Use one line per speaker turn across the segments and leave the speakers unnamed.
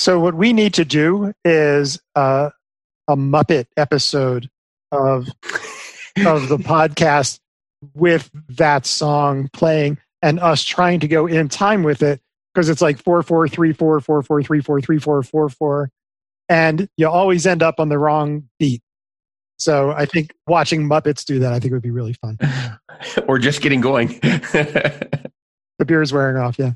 So what we need to do is uh, a Muppet episode of of the podcast with that song playing and us trying to go in time with it because it's like four four three four four four three four three four four four, and you always end up on the wrong beat. So I think watching Muppets do that, I think would be really fun.
or just getting going.
the beer is wearing off. Yeah.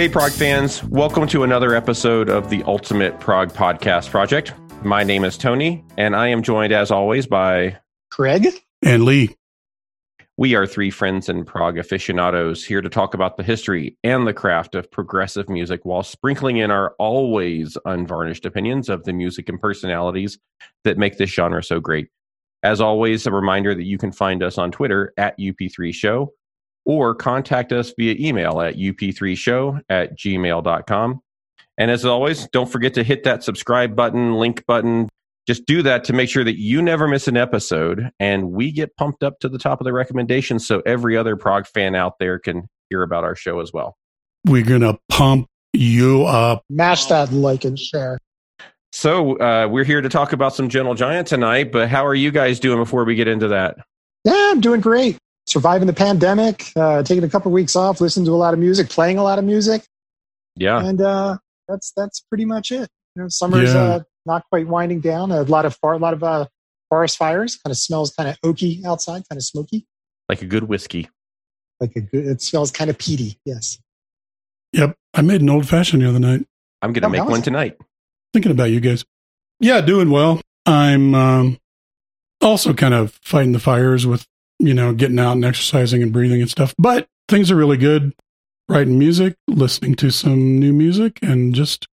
Hey, Prog fans. Welcome to another episode of the Ultimate Prog Podcast Project. My name is Tony, and I am joined, as always, by
Craig
and Lee.
We are three friends and prog aficionados here to talk about the history and the craft of progressive music while sprinkling in our always unvarnished opinions of the music and personalities that make this genre so great. As always, a reminder that you can find us on Twitter at UP3Show or contact us via email at up3show at gmail.com. And as always, don't forget to hit that subscribe button, link button. Just do that to make sure that you never miss an episode and we get pumped up to the top of the recommendations so every other prog fan out there can hear about our show as well.
We're going to pump you up.
Mash that like and share.
So, uh, we're here to talk about some Gentle Giant tonight, but how are you guys doing before we get into that?
Yeah, I'm doing great surviving the pandemic, uh, taking a couple of weeks off, listening to a lot of music, playing a lot of music.
Yeah,
and uh, that's that's pretty much it. You know, summer's yeah. uh, not quite winding down. A lot of far, a lot of uh, forest fires. Kind of smells kind of oaky outside, kind of smoky.
Like a good whiskey.
Like a good. It smells kind of peaty. Yes.
Yep, I made an old fashioned the other night.
I'm gonna oh, make one tonight.
Thinking about you guys. Yeah, doing well. I'm um, also kind of fighting the fires with you know, getting out and exercising and breathing and stuff. But things are really good. Writing music, listening to some new music, and just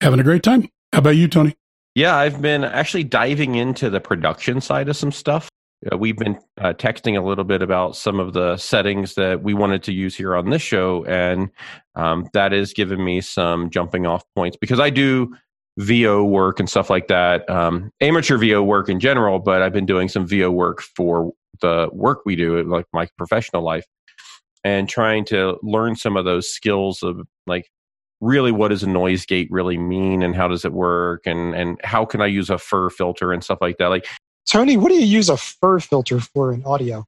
having a great time. How about you, Tony?
Yeah, I've been actually diving into the production side of some stuff. Uh, we've been uh, texting a little bit about some of the settings that we wanted to use here on this show, and um, that has given me some jumping off points because I do VO work and stuff like that, um, amateur VO work in general, but I've been doing some VO work for the work we do, like my professional life, and trying to learn some of those skills of like really what does a noise gate really mean and how does it work and and how can I use a FIR filter and stuff like that. Like
Tony, what do you use a FIR filter for in audio?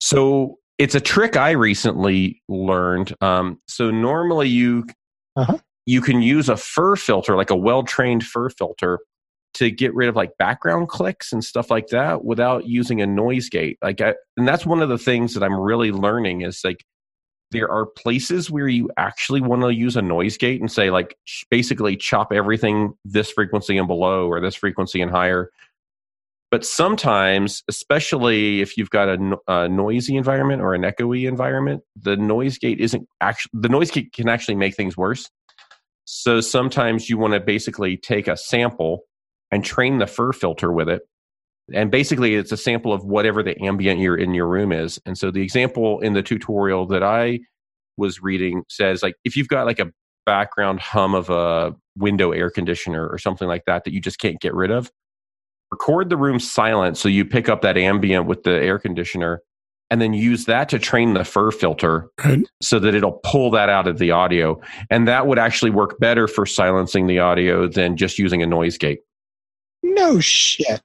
So it's a trick I recently learned. Um, so normally you uh-huh. You can use a FIR filter, like a well trained fur filter, to get rid of like background clicks and stuff like that without using a noise gate. Like, I, and that's one of the things that I'm really learning is like there are places where you actually want to use a noise gate and say like basically chop everything this frequency and below or this frequency and higher. But sometimes, especially if you've got a, a noisy environment or an echoey environment, the noise gate isn't actually the noise gate can actually make things worse. So sometimes you want to basically take a sample and train the FIR filter with it. And basically, it's a sample of whatever the ambient ear in your room is. And so the example in the tutorial that I was reading says like if you've got like a background hum of a window air conditioner or something like that that you just can't get rid of, record the room silent so you pick up that ambient with the air conditioner and then use that to train the FIR filter right. so that it'll pull that out of the audio. And that would actually work better for silencing the audio than just using a noise gate.
No shit.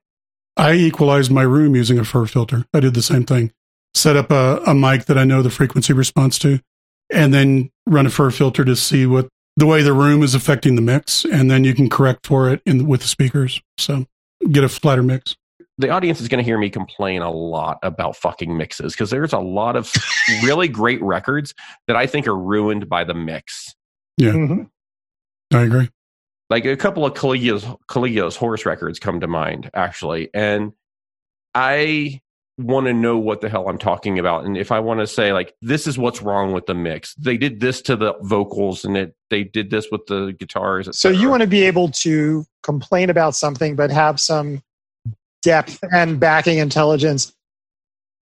I equalized my room using a FIR filter. I did the same thing. Set up a, a mic that I know the frequency response to, and then run a FIR filter to see what the way the room is affecting the mix, and then you can correct for it in with the speakers. So get a flatter mix.
The audience is going to hear me complain a lot about fucking mixes because there's a lot of really great records that I think are ruined by the mix.
Yeah, mm-hmm. I agree
like a couple of Caligula's, Caligula's horse records come to mind actually and i want to know what the hell i'm talking about and if i want to say like this is what's wrong with the mix they did this to the vocals and it they did this with the guitars
so you want to be able to complain about something but have some depth and backing intelligence.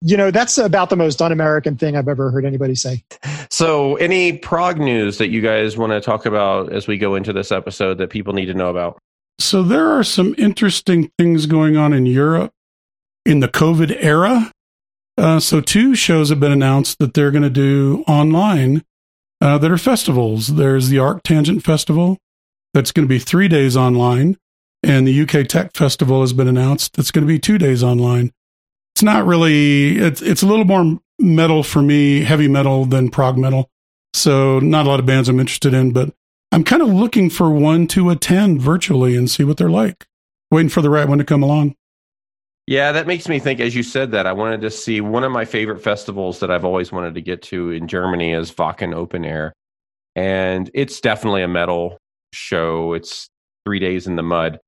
You know, that's about the most un American thing I've ever heard anybody say.
So, any prog news that you guys want to talk about as we go into this episode that people need to know about?
So, there are some interesting things going on in Europe in the COVID era. Uh, so, two shows have been announced that they're going to do online uh, that are festivals. There's the ArcTanGent Festival, that's going to be three days online, and the UK Tech Festival has been announced It's going to be two days online. It's not really, it's, it's a little more metal for me, heavy metal than prog metal. So, not a lot of bands I'm interested in, but I'm kind of looking for one to attend virtually and see what they're like. Waiting for the right one to come along.
Yeah, that makes me think. As you said that, I wanted to see one of my favorite festivals that I've always wanted to get to in Germany is Wacken Open Air, and it's definitely a metal show. It's three days in the mud.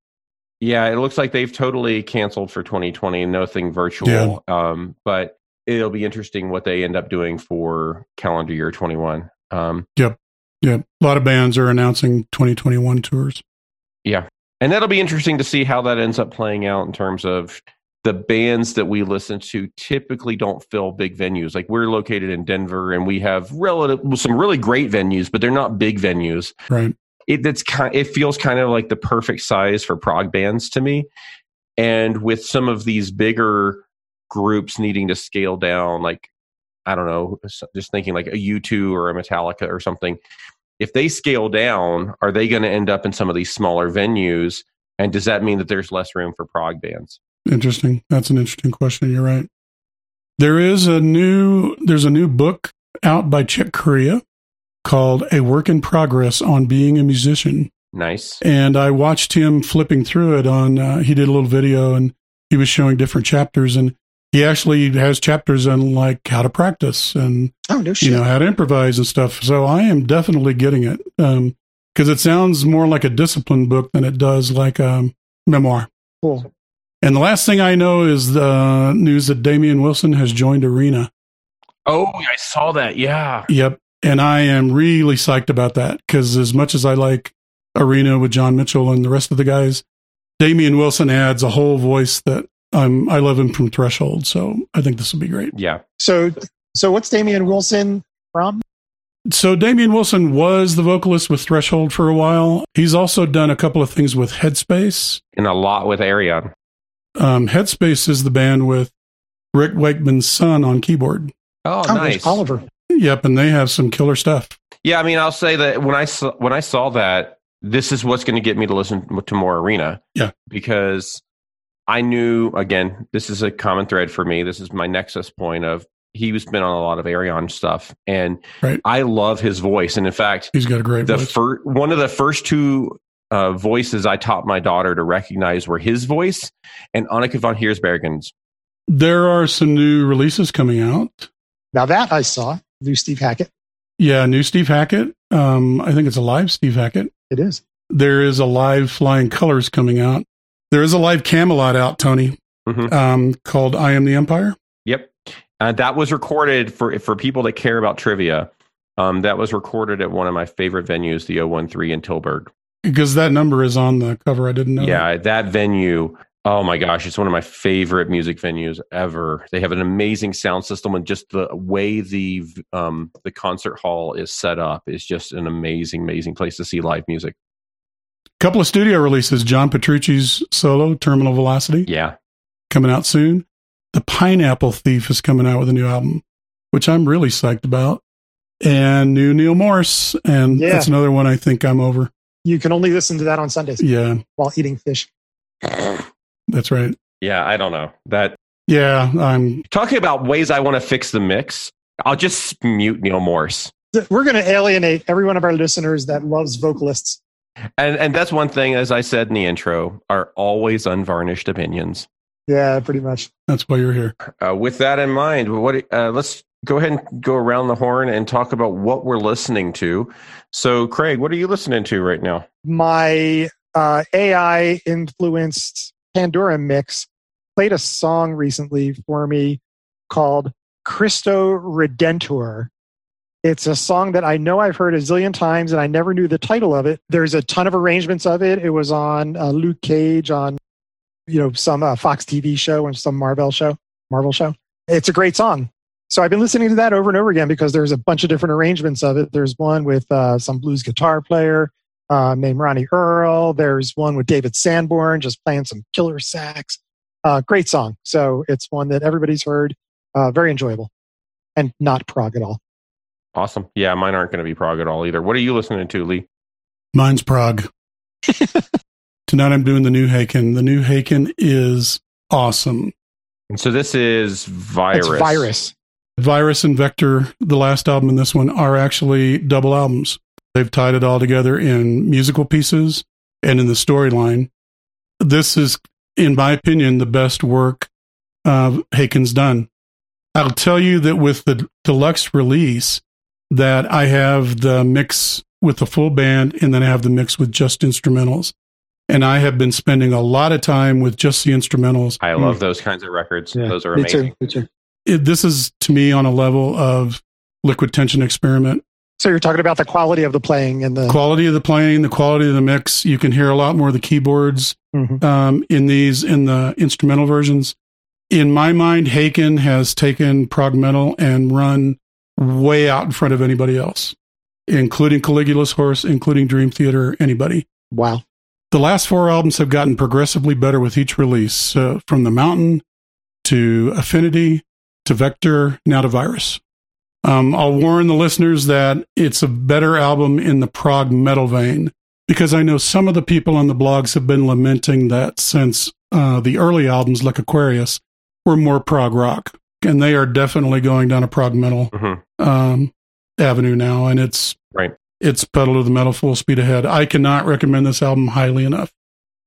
Yeah, it looks like they've totally canceled for 2020. Nothing virtual. Yeah. Um, but it'll be interesting what they end up doing for calendar year 21. Um,
yep. Yep. A lot of bands are announcing 2021 tours.
Yeah. And that'll be interesting to see how that ends up playing out in terms of the bands that we listen to typically don't fill big venues. Like we're located in Denver and we have relative some really great venues, but they're not big venues.
Right.
It that's kind it feels kind of like the perfect size for prog bands to me. And with some of these bigger groups needing to scale down, like I don't know, just thinking like a U2 or a Metallica or something. If they scale down, are they going to end up in some of these smaller venues? And does that mean that there's less room for prog bands?
Interesting. That's an interesting question. You're right. There is a new there's a new book out by Chick Corea called A Work in Progress on Being a Musician.
Nice.
And I watched him flipping through it on uh, he did a little video and he was showing different chapters and he actually has chapters on like how to practice and
oh, no
you know how to improvise and stuff. So I am definitely getting it because um, it sounds more like a discipline book than it does like a memoir.
Cool.
And the last thing I know is the news that Damian Wilson has joined Arena.
Oh, I saw that. Yeah.
Yep. And I am really psyched about that because as much as I like Arena with John Mitchell and the rest of the guys, Damian Wilson adds a whole voice that I'm, I love him from Threshold. So I think this will be great.
Yeah.
So, so what's Damian Wilson from?
So Damian Wilson was the vocalist with Threshold for a while. He's also done a couple of things with Headspace
and a lot with Ayreon.
Um, Headspace is the band with Rick Wakeman's son on keyboard.
Oh, oh nice,
Oliver.
Yep, and they have some killer stuff.
Yeah, I mean, I'll say that when I saw, when I saw that, this is what's going to get me to listen to more Arena.
Yeah,
because I knew again, this is a common thread for me. This is my nexus point of he's been on a lot of Ayreon stuff, and
right.
I love his voice. And in fact,
he's got a great
the
voice.
Fir- one of the first two uh, voices I taught my daughter to recognize were his voice and Anneke van Giersbergen's.
There are some new releases coming out.
Now that I saw, new Steve Hackett.
Yeah, new Steve Hackett. Um, I think it's a live Steve Hackett.
It is.
There is a live Flying Colors coming out. There is a live Kamelot out, Tony, mm-hmm. um, called "I Am the Empire."
Yep, uh, that was recorded for for people that care about trivia. Um, that was recorded at one of my favorite venues, the 013 in Tilburg.
Because that number is on the cover. I didn't know.
Yeah, that, that venue. Oh my gosh, it's one of my favorite music venues ever. They have an amazing sound system, and just the way the um, the concert hall is set up is just an amazing, amazing place to see live music.
Couple of studio releases: John Petrucci's solo "Terminal Velocity."
Yeah,
coming out soon. The Pineapple Thief is coming out with a new album, which I'm really psyched about, and new Neal Morse, and yeah. that's another one I think I'm over
you can only listen to that on Sundays.
Yeah.
While eating fish.
That's right.
Yeah, I don't know. That
Yeah, I'm
talking about ways I want to fix the mix. I'll just mute Neal Morse.
We're going to alienate every one of our listeners that loves vocalists.
And and that's one thing as I said in the intro, are always unvarnished opinions.
Yeah, pretty much.
That's why you're here.
Uh, with that in mind, what uh, let's go ahead and go around the horn and talk about what we're listening to. So, Craig, what are you listening to right now?
My uh, AI influenced Pandora mix played a song recently for me called Cristo Redentor. It's a song that I know I've heard a zillion times and I never knew the title of it. There's a ton of arrangements of it. It was on uh, Luke Cage on you know, some uh, Fox TV show and some Marvel show, Marvel show. It's a great song. So I've been listening to that over and over again because there's a bunch of different arrangements of it. There's one with uh, some blues guitar player uh, named Ronnie Earl. There's one with David Sanborn just playing some killer sax. Uh, great song. So it's one that everybody's heard. Uh, very enjoyable and not prog at all.
Awesome. Yeah, mine aren't going to be prog at all either. What are you listening to, Lee?
Mine's prog. Tonight I'm doing the new Haken. The new Haken is awesome.
And so this is Virus.
It's virus.
Virus and Vector, the last album and this one, are actually double albums. They've tied it all together in musical pieces and in the storyline. This is, in my opinion, the best work uh, Haken's done. I'll tell you that with the deluxe release, that I have the mix with the full band and then I have the mix with just instrumentals. And I have been spending a lot of time with just the instrumentals.
I love mm. those kinds of records. Yeah, those are amazing.
Me too, me too.
It, this is to me on a level of liquid tension experiment.
So you're talking about the quality of the playing and the
quality of the playing, the quality of the mix. You can hear a lot more of the keyboards mm-hmm. um, in these in the instrumental versions. In my mind, Haken has taken prog metal and run way out in front of anybody else, including Caligula's Horse, including Dream Theater, anybody.
Wow.
The last four albums have gotten progressively better with each release, uh, from The Mountain to Affinity to Vector, now to Virus. Um, I'll warn the listeners that it's a better album in the prog metal vein because I know some of the people on the blogs have been lamenting that since uh, the early albums, like Aquarius, were more prog rock, and they are definitely going down a prog metal mm-hmm. um, avenue now, and it's
right
it's pedal to the metal full speed ahead. I cannot recommend this album highly enough.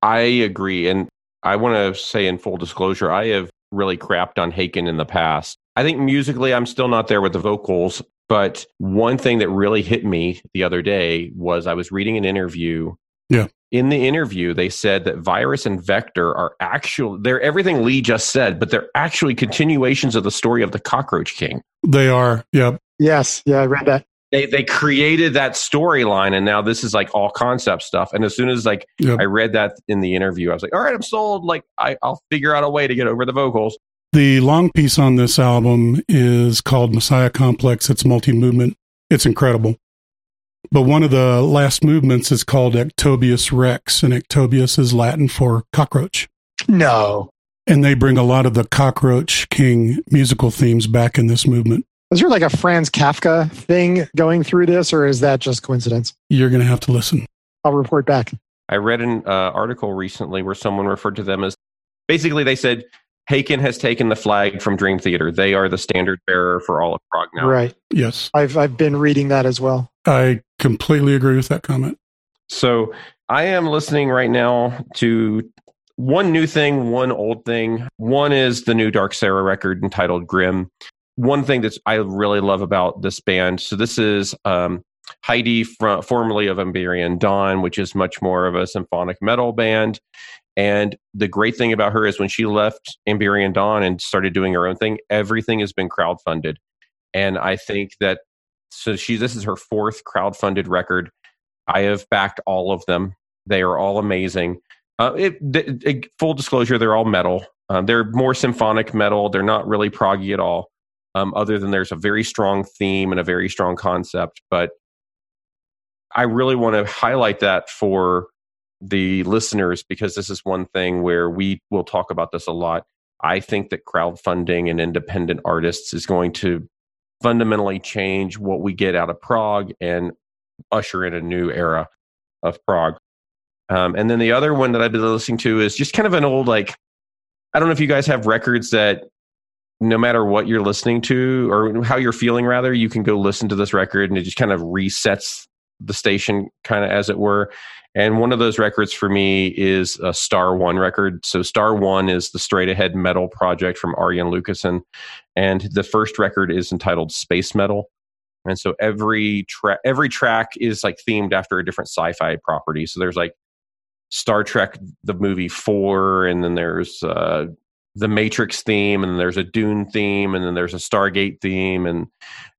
I agree. And I want to say in full disclosure, I have really crapped on Haken in the past. I think musically, I'm still not there with the vocals. But one thing that really hit me the other day was I was reading an interview.
Yeah.
In the interview, they said that Virus and Vector are actual, they're everything Lee just said, but they're actually continuations of the story of the Cockroach King.
They are. Yep.
Yes. Yeah, I read that
they they created that storyline and now this is like all concept stuff and as soon as like yep. i read that in the interview i was like all right i'm sold like I, i'll figure out a way to get over the vocals
the long piece on this album is called messiah complex it's multi-movement it's incredible but one of the last movements is called ectobius rex and ectobius is latin for cockroach
no
and they bring a lot of the cockroach king musical themes back in this movement
is there like a Franz Kafka thing going through this, or is that just coincidence?
You're going to have to listen.
I'll report back.
I read an uh, article recently where someone referred to them as basically they said Haken has taken the flag from Dream Theater. They are the standard bearer for all of prog now.
Right.
Yes.
I've I've been reading that as well.
I completely agree with that comment.
So I am listening right now to one new thing, one old thing. One is the new Dark Sarah record entitled Grim one thing that I really love about this band. So this is um, Heidi, from, formerly of Amberian Dawn, which is much more of a symphonic metal band. And the great thing about her is when she left Amberian Dawn and started doing her own thing, everything has been crowdfunded. And I think that so she this is her fourth crowdfunded record. I have backed all of them. They are all amazing. Uh, it, full disclosure, they're all metal. Um, they're more symphonic metal. They're not really proggy at all um, other than there's a very strong theme and a very strong concept. But I really want to highlight that for the listeners because this is one thing where we will talk about this a lot. I think that crowdfunding and independent artists is going to fundamentally change what we get out of prog and usher in a new era of prog. Um, and then the other one that I've been listening to is just kind of an old, like, I don't know if you guys have records that no matter what you're listening to or how you're feeling rather you can go listen to this record and it just kind of resets the station kind of as it were. And one of those records for me is a star one record. So star one is the straight ahead metal project from arjen lucassen and the first record is entitled space metal. And so every track every track is like themed after a different sci-fi property. So there's like star trek the movie four and then there's uh the Matrix theme, and there's a Dune theme, and then there's a Stargate theme, and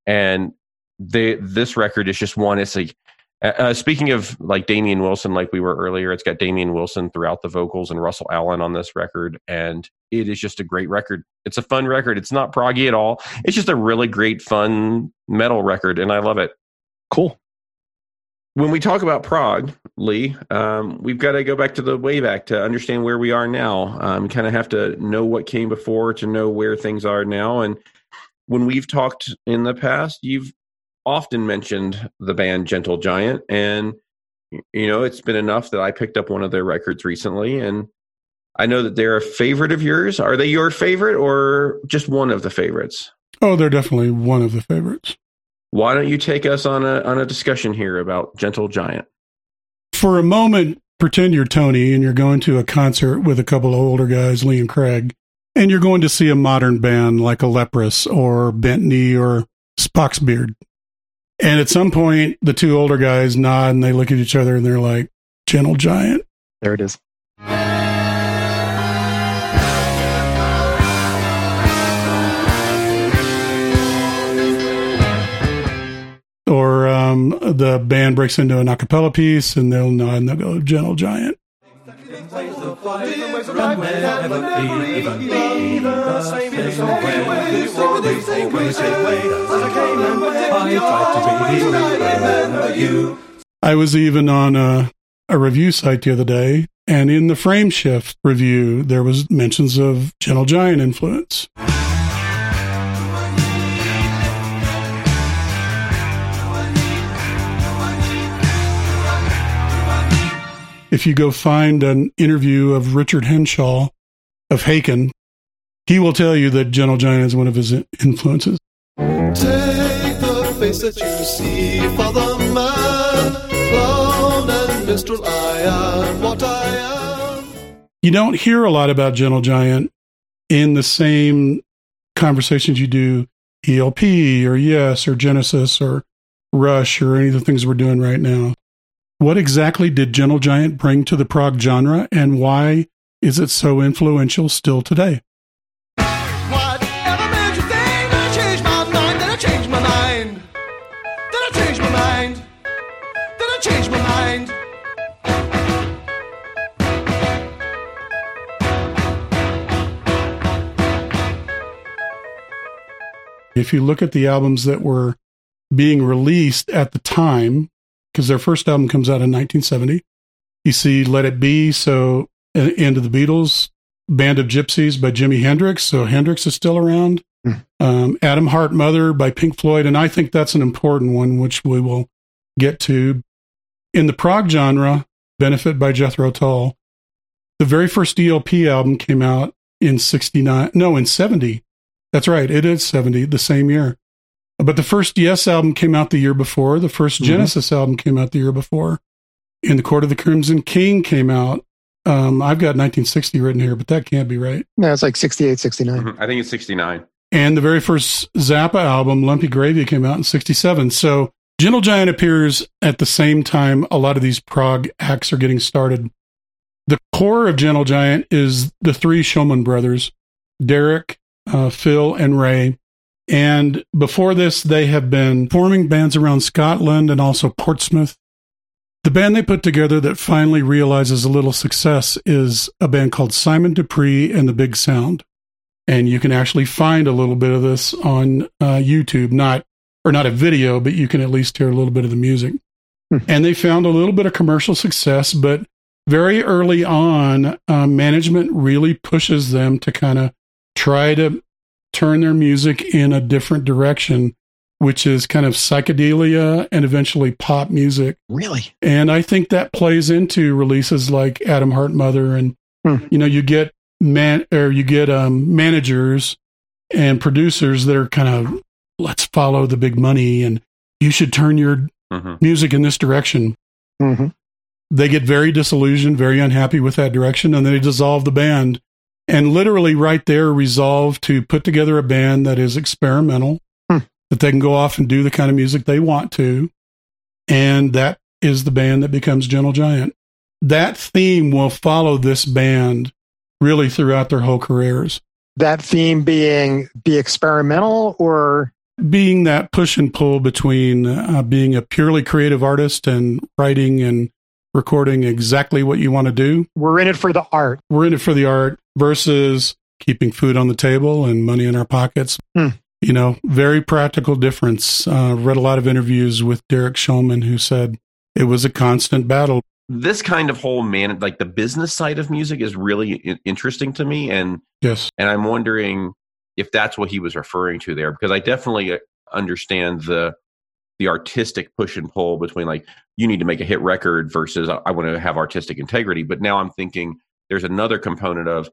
and they this record is just one. It's like Uh, uh, speaking of like Damian Wilson, like we were earlier, it's got Damian Wilson throughout the vocals and Russell Allen on this record, and it is just a great record. It's a fun record. It's not proggy at all. It's just a really great, fun metal record, and I love it.
Cool.
When we talk about prog, Lee, um, we've got to go back to the way back to understand where we are now. Um, kind of have to know what came before to know where things are now. And when we've talked in the past, you've often mentioned the band Gentle Giant, and you know it's been enough that I picked up one of their records recently, and I know that they're a favorite of yours. Are they your favorite, or just one of the favorites?
Oh, they're definitely one of the favorites.
Why don't you take us on a on a discussion here about Gentle Giant?
For a moment, pretend you're Tony and you're going to a concert with a couple of older guys, Lee and Craig, and you're going to see a modern band like a Leprous or Bent Knee or Spock's Beard. And at some point, the two older guys nod and they look at each other and they're like, Gentle Giant.
There it is.
Or um, the band breaks into an acapella piece and they'll nod and they'll go, Gentle Giant. I was even on a, a review site the other day, and in the Frameshift review, there was mentions of Gentle Giant influence. If you go find an interview of Richard Henshall of Haken, he will tell you that Gentle Giant is one of his influences. Take the face that you see for the man, clown and minstrel I am what I am. You don't hear a lot about Gentle Giant in the same conversations you do ELP or Yes or Genesis or Rush or any of the things we're doing right now. What exactly did Gentle Giant bring to the prog genre, and why is it so influential still today? If you look at the albums that were being released at the time, because their first album comes out in 1970. You see Let It Be, so End of the Beatles, Band of Gypsys by Jimi Hendrix, so Hendrix is still around. Mm. Um, Atom Heart Mother by Pink Floyd, and I think that's an important one, which we will get to. In the prog genre, Benefit by Jethro Tull. The very first ELP album came out in 69, no, in 70. That's right, it is 70, the same year. But the first Yes album came out the year before. The 1st mm-hmm. Genesis album came out the year before. And the Court of the Crimson King came out. Um, I've got 1960 written here, but that can't be right.
No, it's like 68, 69.
Mm-hmm. I think it's 69.
And the very first Zappa album, Lumpy Gravy, came out in 67. So Gentle Giant appears at the same time a lot of these prog acts are getting started. The core of Gentle Giant is the three Shulman brothers, Derek, uh, Phil, and Ray. And before this, they have been forming bands around Scotland and also Portsmouth. The band they put together that finally realizes a little success is a band called Simon Dupree and the Big Sound. And you can actually find a little bit of this on uh, YouTube, not or not a video, but you can at least hear a little bit of the music. Hmm. And they found a little bit of commercial success, but very early on, uh, management really pushes them to kind of try to turn their music in a different direction, which is kind of psychedelia and eventually pop music.
Really?
And I think that plays into releases like Atom Heart Mother and hmm. you know, you get man or you get um, managers and producers that are kind of let's follow the big money and you should turn your mm-hmm. music in this direction. Mm-hmm. They get very disillusioned, very unhappy with that direction, and they dissolve the band and literally right there resolve to put together a band that is experimental, hmm. that they can go off and do the kind of music they want to. And that is the band that becomes Gentle Giant. That theme will follow this band really throughout their whole careers.
That theme being be experimental or
being that push and pull between uh, being a purely creative artist and writing and recording exactly what you want to do.
We're in it for the art.
We're in it for the art versus keeping food on the table and money in our pockets. Hmm. You know, very practical difference. Uh, read a lot of interviews with Derek Shulman, who said it was a constant battle.
This kind of whole man, like the business side of music, is really interesting to me, and
yes,
and I'm wondering if that's what he was referring to there, because I definitely uh, understand the the artistic push and pull between like you need to make a hit record versus I want to have artistic integrity. But now I'm thinking there's another component of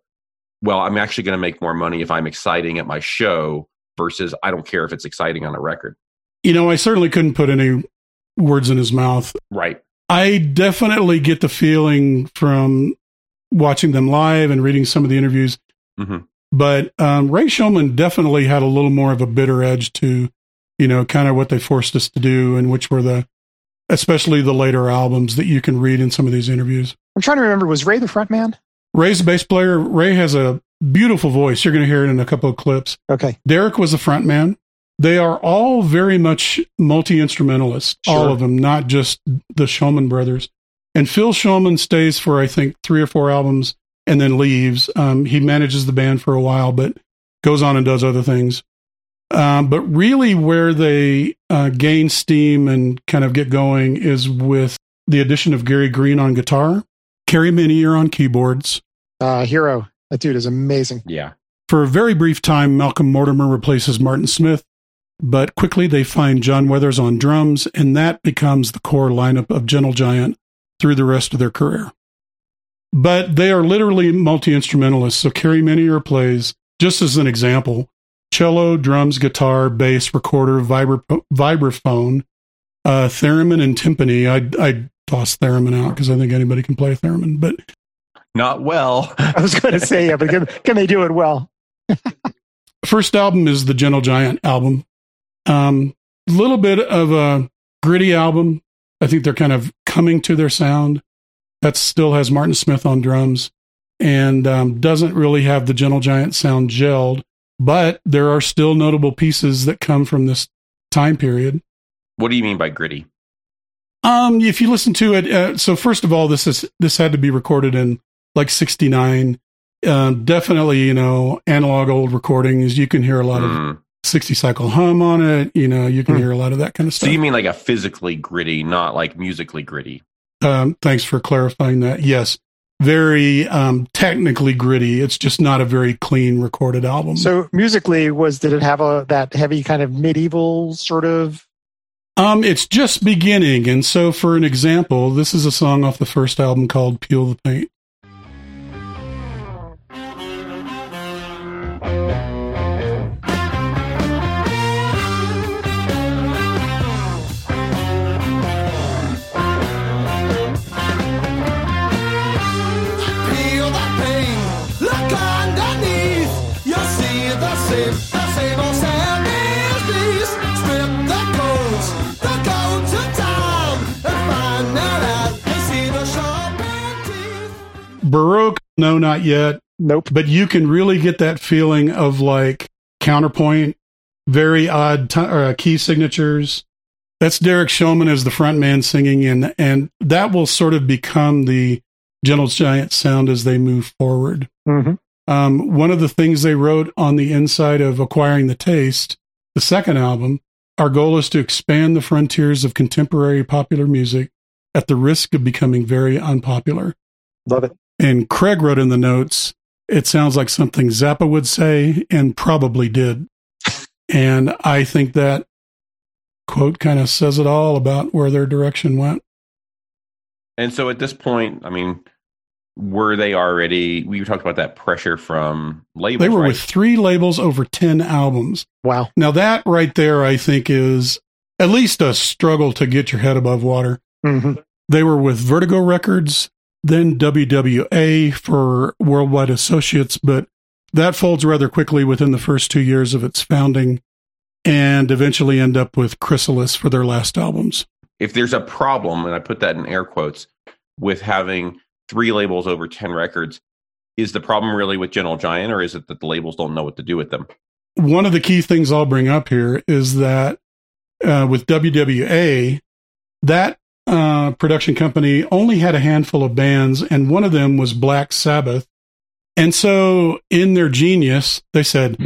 well, I'm actually going to make more money if I'm exciting at my show versus I don't care if it's exciting on a record.
You know, I certainly couldn't put any words in his mouth.
Right.
I definitely get the feeling from watching them live and reading some of the interviews. Mm-hmm. But um, Ray Shulman definitely had a little more of a bitter edge to, you know, kind of what they forced us to do, and which were the, especially the later albums that you can read in some of these interviews.
I'm trying to remember, was Ray the front man?
Ray's a bass player. Ray has a beautiful voice. You're going to hear it in a couple of clips.
Okay.
Derek was the front man. They are all very much multi instrumentalists, sure. all of them, not just the Shulman brothers. And Phil Shulman stays for, I think, three or four albums and then leaves. Um, he manages the band for a while, but goes on and does other things. Um, but really, where they uh, gain steam and kind of get going is with the addition of Gary Green on guitar, Kerry Minnear on keyboards.
Uh, hero. That dude is amazing.
Yeah.
For a very brief time, Malcolm Mortimer replaces Martin Smith, but quickly they find John Weathers on drums, and that becomes the core lineup of Gentle Giant through the rest of their career. But they are literally multi instrumentalists. So Kerry Minnear plays, just as an example, cello, drums, guitar, bass, recorder, vibra- vibraphone, uh, theremin, and timpani. I I toss theremin out because I think anybody can play theremin, but
not well.
I was going to say, yeah, but can, can they do it well?
First album is the Gentle Giant album. A um, little bit of a gritty album. I think they're kind of coming to their sound. That still has Martin Smith on drums and um, doesn't really have the Gentle Giant sound gelled, but there are still notable pieces that come from this time period.
What do you mean by gritty?
Um, if you listen to it, uh, so first of all, this is this had to be recorded in like 69. Uh, definitely, you know, analog old recordings. You can hear a lot mm. of hmm. 60 cycle hum on it. You know, you can mm. hear a lot of that kind of stuff.
So you mean like a physically gritty, not like musically gritty?
Um, thanks for clarifying that. Yes. Very um, technically gritty. It's just not a very clean recorded album.
So musically, was did it have a that heavy kind of medieval sort of
um, it's just beginning, and so for an example, this is a song off the first album called "Peel the Paint." Baroque, no, not yet.
Nope.
But you can really get that feeling of like counterpoint, very odd t- uh, key signatures. That's Derek Shulman as the front man singing, and and that will sort of become the Gentle Giant sound as they move forward. Mm-hmm. Um, one of the things they wrote on the inside of Acquiring the Taste, the second album, our goal is to expand the frontiers of contemporary popular music at the risk of becoming very unpopular.
Love it.
And Craig wrote in the notes, it sounds like something Zappa would say and probably did. And I think that quote kind of says it all about where their direction went.
And so at this point, I mean, were they already we talked about that pressure from labels
they were
right?
with three labels over 10 albums
wow
now that right there i think is at least a struggle to get your head above water mm-hmm. they were with vertigo records then WWA for Worldwide Associates, but that folds rather quickly within the first two years of its founding and eventually end up with Chrysalis for their last albums.
If there's a problem, and I put that in air quotes, with having three labels over 10 records, is the problem really with Gentle Giant, or is it that the labels don't know what to do with them?
one of the key things I'll bring up here is that uh, with WWA, that uh, production company only had a handful of bands, and one of them was Black Sabbath. And so, in their genius, they said,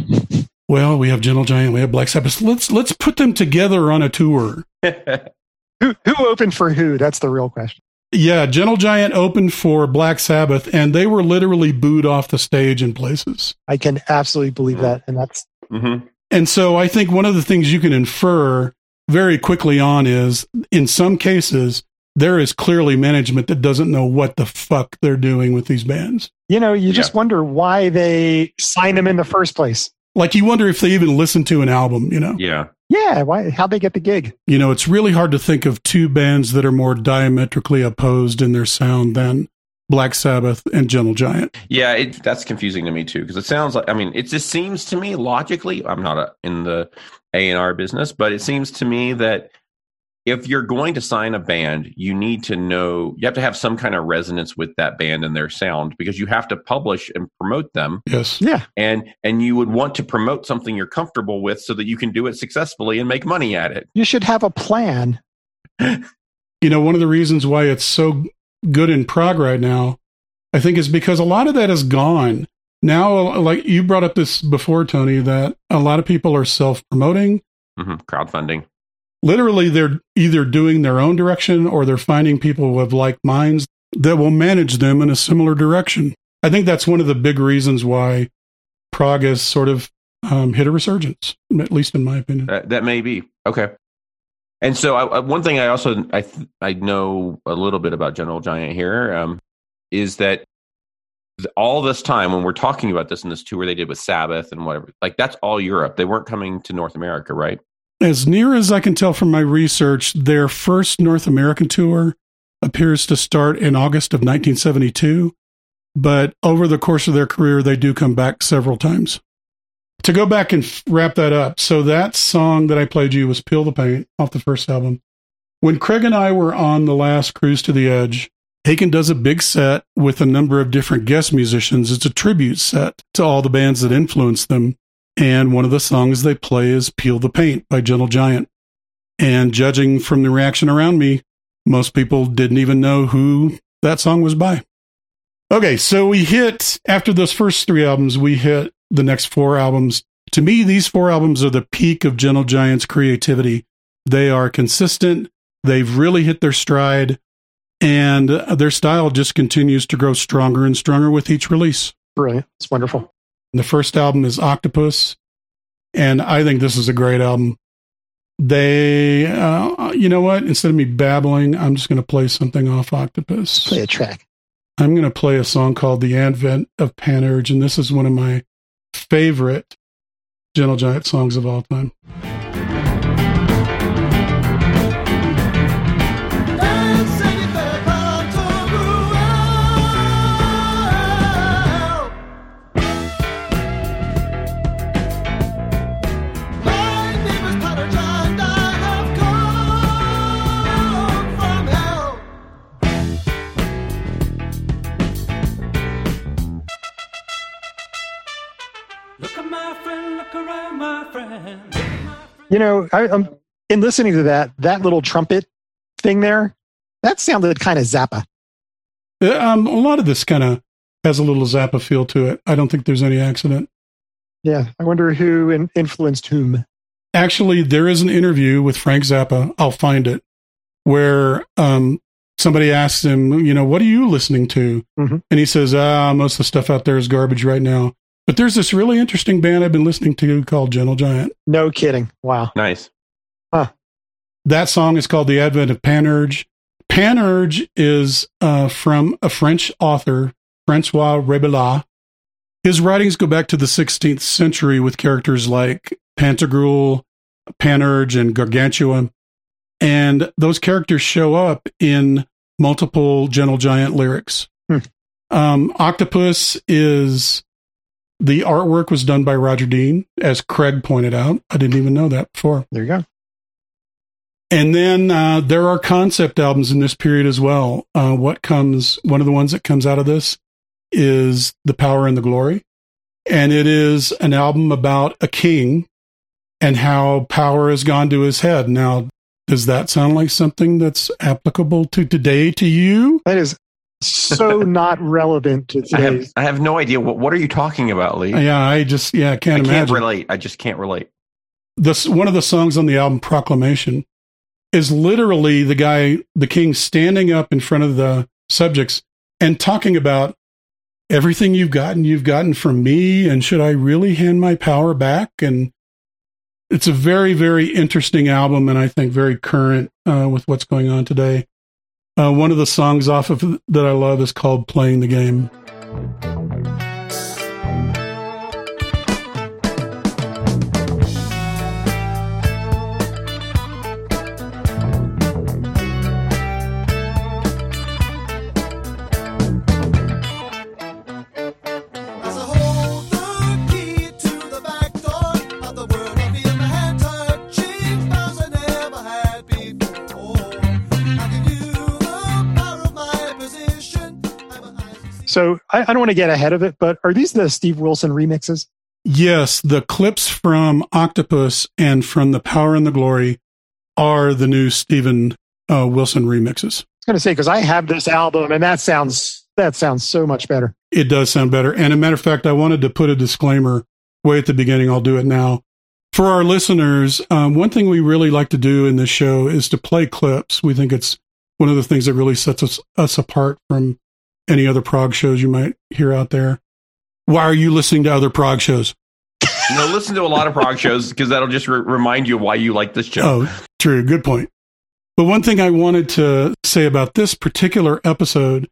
"Well, we have Gentle Giant, we have Black Sabbath. Let's let's put them together on a tour."
who who opened for who? That's the real question.
Yeah, Gentle Giant opened for Black Sabbath, and they were literally booed off the stage in places.
I can absolutely believe that, and that's.
Mm-hmm. And so, I think one of the things you can infer very quickly on is in some cases there is clearly management that doesn't know what the fuck they're doing with these bands.
You know, you just wonder why they sign them in the first place.
Like you wonder if they even listen to an album, you know?
Yeah.
Yeah, why how'd they get the gig?
You know, it's really hard to think of two bands that are more diametrically opposed in their sound than Black Sabbath and Gentle Giant.
Yeah, it, that's confusing to me too because it sounds like I mean it just seems to me logically I'm not a, in the A and R business, but it seems to me that if you're going to sign a band, you need to know you have to have some kind of resonance with that band and their sound because you have to publish and promote them.
Yes.
Yeah.
And and you would want to promote something you're comfortable with so that you can do it successfully and make money at it.
You should have a plan.
you know, one of the reasons why it's so good in prog right now, I think is because a lot of that is gone. Now, like you brought up this before, Tony, that a lot of people are self promoting,
mm-hmm. crowdfunding.
Literally, they're either doing their own direction or they're finding people with like minds that will manage them in a similar direction. I think that's one of the big reasons why prog has sort of um, hit a resurgence, at least in my opinion.
That, that may be okay. And so, I, one thing I also I I know a little bit about Gentle Giant here um, is that all this time when we're talking about this in this tour they did with Sabbath and whatever, like that's all Europe. They weren't coming to North America, right?
As near as I can tell from my research, their first North American tour appears to start in August of 1972, but over the course of their career, they do come back several times to go back and wrap that up. So that song that I played you was Peel the Paint off the first album. When Craig and I were on the last cruise to the edge, Haken does a big set with a number of different guest musicians. It's a tribute set to all the bands that influenced them. And one of the songs they play is Peel the Paint by Gentle Giant. And judging from the reaction around me, most people didn't even know who that song was by. Okay, so we hit, after those first three albums, we hit the next four albums. To me, these four albums are the peak of Gentle Giant's creativity. They are consistent. They've really hit their stride, and their style just continues to grow stronger and stronger with each release.
Brilliant. It's wonderful.
The first album is Octopus, and I think this is a great album. They, uh, you know what? Instead of me babbling, I'm just going to play something off Octopus.
Play a track.
I'm going to play a song called The Advent of Panurge, and this is one of my favorite Gentle Giant songs of all time.
You know, I, am in listening to that that little trumpet thing there. That sounded kind of Zappa.
Um, a lot of this kind of has a little Zappa feel to it. I don't think there's any accident.
Yeah, I wonder who in, influenced whom.
Actually, there is an interview with Frank Zappa. I'll find it where um, somebody asks him, you know, what are you listening to? Mm-hmm. And he says, ah, most of the stuff out there is garbage right now. But there's this really interesting band I've been listening to called Gentle Giant.
No kidding. Wow.
Nice.
Huh.
That song is called The Advent of Panurge. Panurge is uh, from a French author, Francois Rabelais. His writings go back to the 16th century with characters like Pantagruel, Panurge, and Gargantua. And those characters show up in multiple Gentle Giant lyrics. Hmm. Um, Octopus is the artwork was done by Roger Dean, as Craig pointed out. I didn't even know that before.
There you go.
And then uh, there are concept albums in this period as well. Uh, what comes, one of the ones that comes out of this is The Power and the Glory. and it is an album about a king and how power has gone to his head. Now, does that sound like something that's applicable to today to you?
That is so not relevant to today.
I have, I have, no idea what what are you talking about, Lee?
Yeah, I just yeah, I can't
I
imagine.
can't relate. I just can't relate.
This one of the songs on the album Proclamation is literally the guy, the king, standing up in front of the subjects and talking about everything you've gotten, you've gotten from me, and should I really hand my power back? And it's a very, very interesting album, and I think very current uh, with what's going on today. Uh, one of the songs off of that I love is called "Playing the Game."
So I, I don't want to get ahead of it, but are these the Steve Wilson remixes?
Yes, the clips from Octopus and from The Power and the Glory are the new Steven uh, Wilson remixes.
I was going to say because I have this album and that sounds that sounds so much better.
It does sound better. And a matter of fact, I wanted to put a disclaimer way at the beginning. I'll do it now. For our listeners, um, one thing we really like to do in this show is to play clips. We think it's one of the things that really sets us, us apart from any other prog shows you might hear out there. Why are you listening to other prog shows?
no, listen to a lot of prog shows because that'll just re- remind you why you like this show.
Oh, true. Good point. But one thing I wanted to say about this particular episode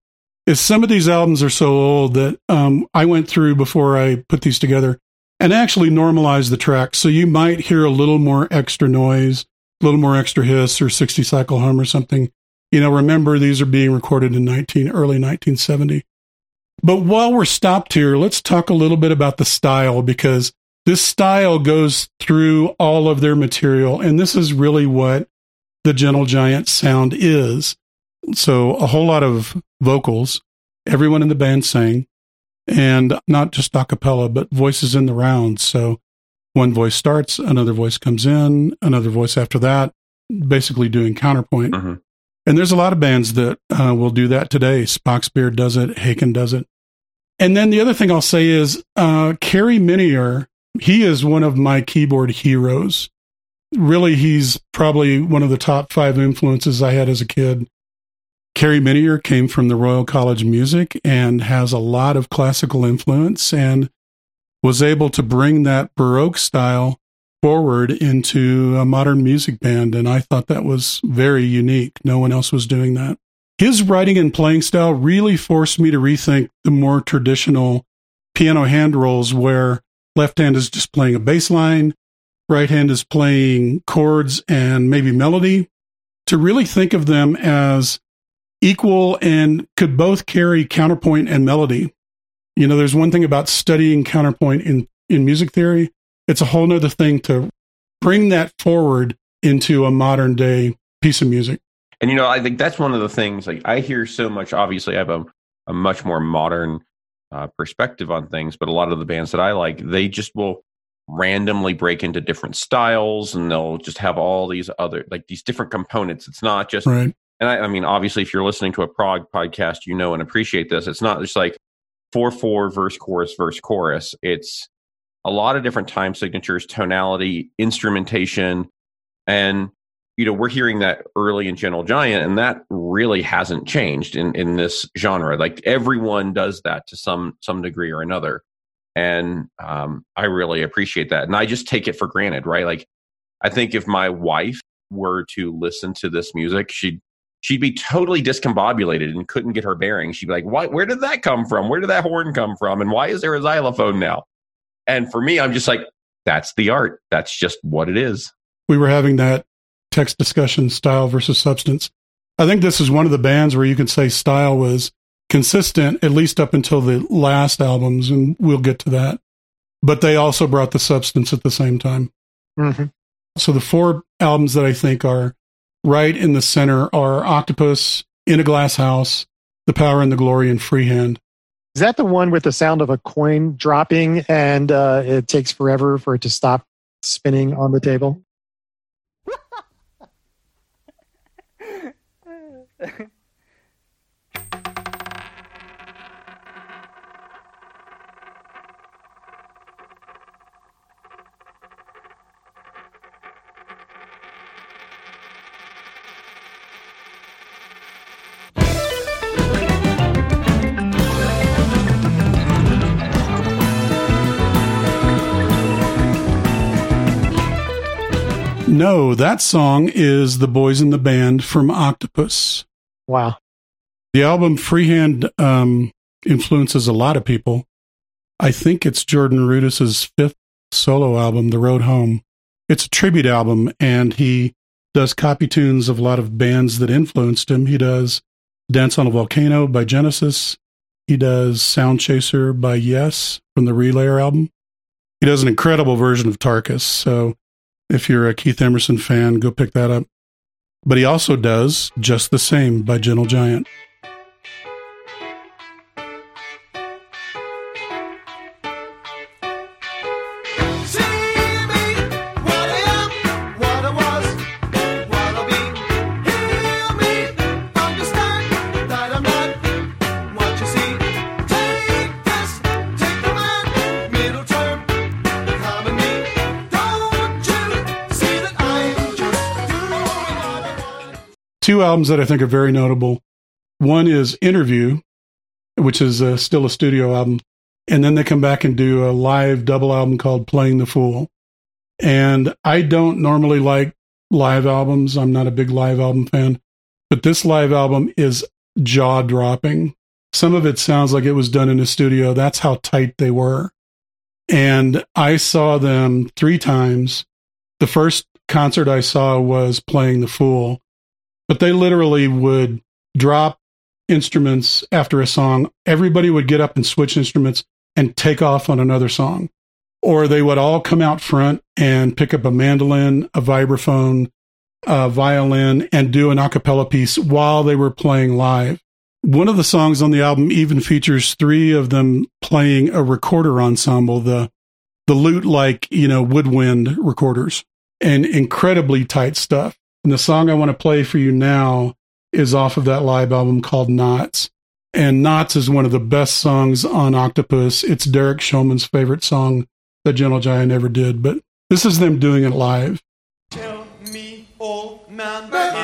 is some of these albums are so old that um, I went through before I put these together and actually normalized the tracks. So you might hear a little more extra noise, a little more extra hiss or 60 cycle hum or something you know, remember these are being recorded in 19 early 1970. But while we're stopped here, let's talk a little bit about the style because this style goes through all of their material and this is really what the Gentle Giant sound is. So a whole lot of vocals, everyone in the band sang and not just a cappella, but voices in the round. So one voice starts, another voice comes in, another voice after that, basically doing counterpoint. Mm-hmm. And there's a lot of bands that uh, will do that today. Spock's Beard does it. Haken does it. And then the other thing I'll say is uh, Kerry Minnear, he is one of my keyboard heroes. Really, he's probably one of the top five influences I had as a kid. Kerry Minnear came from the Royal College of Music and has a lot of classical influence and was able to bring that Baroque style forward into a modern music band. And I thought that was very unique. No one else was doing that. His writing and playing style really forced me to rethink the more traditional piano hand rolls where left hand is just playing a bass line, right hand is playing chords and maybe melody, to really think of them as equal and could both carry counterpoint and melody. You know, there's one thing about studying counterpoint in, in music theory it's a whole nother thing to bring that forward into a modern day piece of music.
And you know, I think that's one of the things. Like I hear so much. Obviously, I have a, a much more modern uh, perspective on things, but a lot of the bands that I like, they just will randomly break into different styles, and they'll just have all these other like these different components. It's not just.
Right.
And I, I mean, obviously, if you're listening to a prog podcast, you know and appreciate this. It's not just like four four verse chorus verse chorus. It's a lot of different time signatures, tonality, instrumentation, and you know we're hearing that early in Gentle Giant, and that really hasn't changed in in this genre. Like everyone does that to some some degree or another, and um, I really appreciate that, and I just take it for granted, right? Like I think if my wife were to listen to this music, she'd she'd be totally discombobulated and couldn't get her bearings. She'd be like, "Why? Where did that come from? Where did that horn come from? And why is there a xylophone now?" And for me, I'm just like, that's the art. That's just what it is.
We were having that text discussion style versus substance. I think this is one of the bands where you can say style was consistent, at least up until the last albums, and we'll get to that. But they also brought the substance at the same time. Mm-hmm. So the four albums that I think are right in the center are Octopus, In a Glass House, The Power and the Glory, and Freehand.
Is that the one with the sound of a coin dropping and uh, it takes forever for it to stop spinning on the table?
No, that song is The Boys in the Band from Octopus.
Wow.
The album Freehand um, influences a lot of people. I think it's Jordan Rudess's fifth solo album, The Road Home. It's a tribute album, and he does copy tunes of a lot of bands that influenced him. He does Dance on a Volcano by Genesis. He does Sound Chaser by Yes from the Relayer album. He does an incredible version of Tarkus. So if you're a Keith Emerson fan, go pick that up. But he also does Just the Same by Gentle Giant. Albums that I think are very notable. One is Interview, which is uh, still a studio album. And then they come back and do a live double album called Playing the Fool. And I don't normally like live albums. I'm not a big live album fan, but this live album is jaw dropping. Some of it sounds like it was done in a studio. That's how tight they were. And I saw them three times. The first concert I saw was Playing the Fool but they literally would drop instruments after a song. Everybody would get up and switch instruments and take off on another song. Or they would all come out front and pick up a mandolin, a vibraphone, a violin, and do an a cappella piece while they were playing live. One of the songs on the album even features three of them playing a recorder ensemble, the the lute like, you know, woodwind recorders and incredibly tight stuff. And the song I want to play for you now is off of that live album called Knots. And Knots is one of the best songs on Octopus. It's Derek Shulman's favorite song that Gentle Giant ever did, but this is them doing it live. Tell me, old man, man,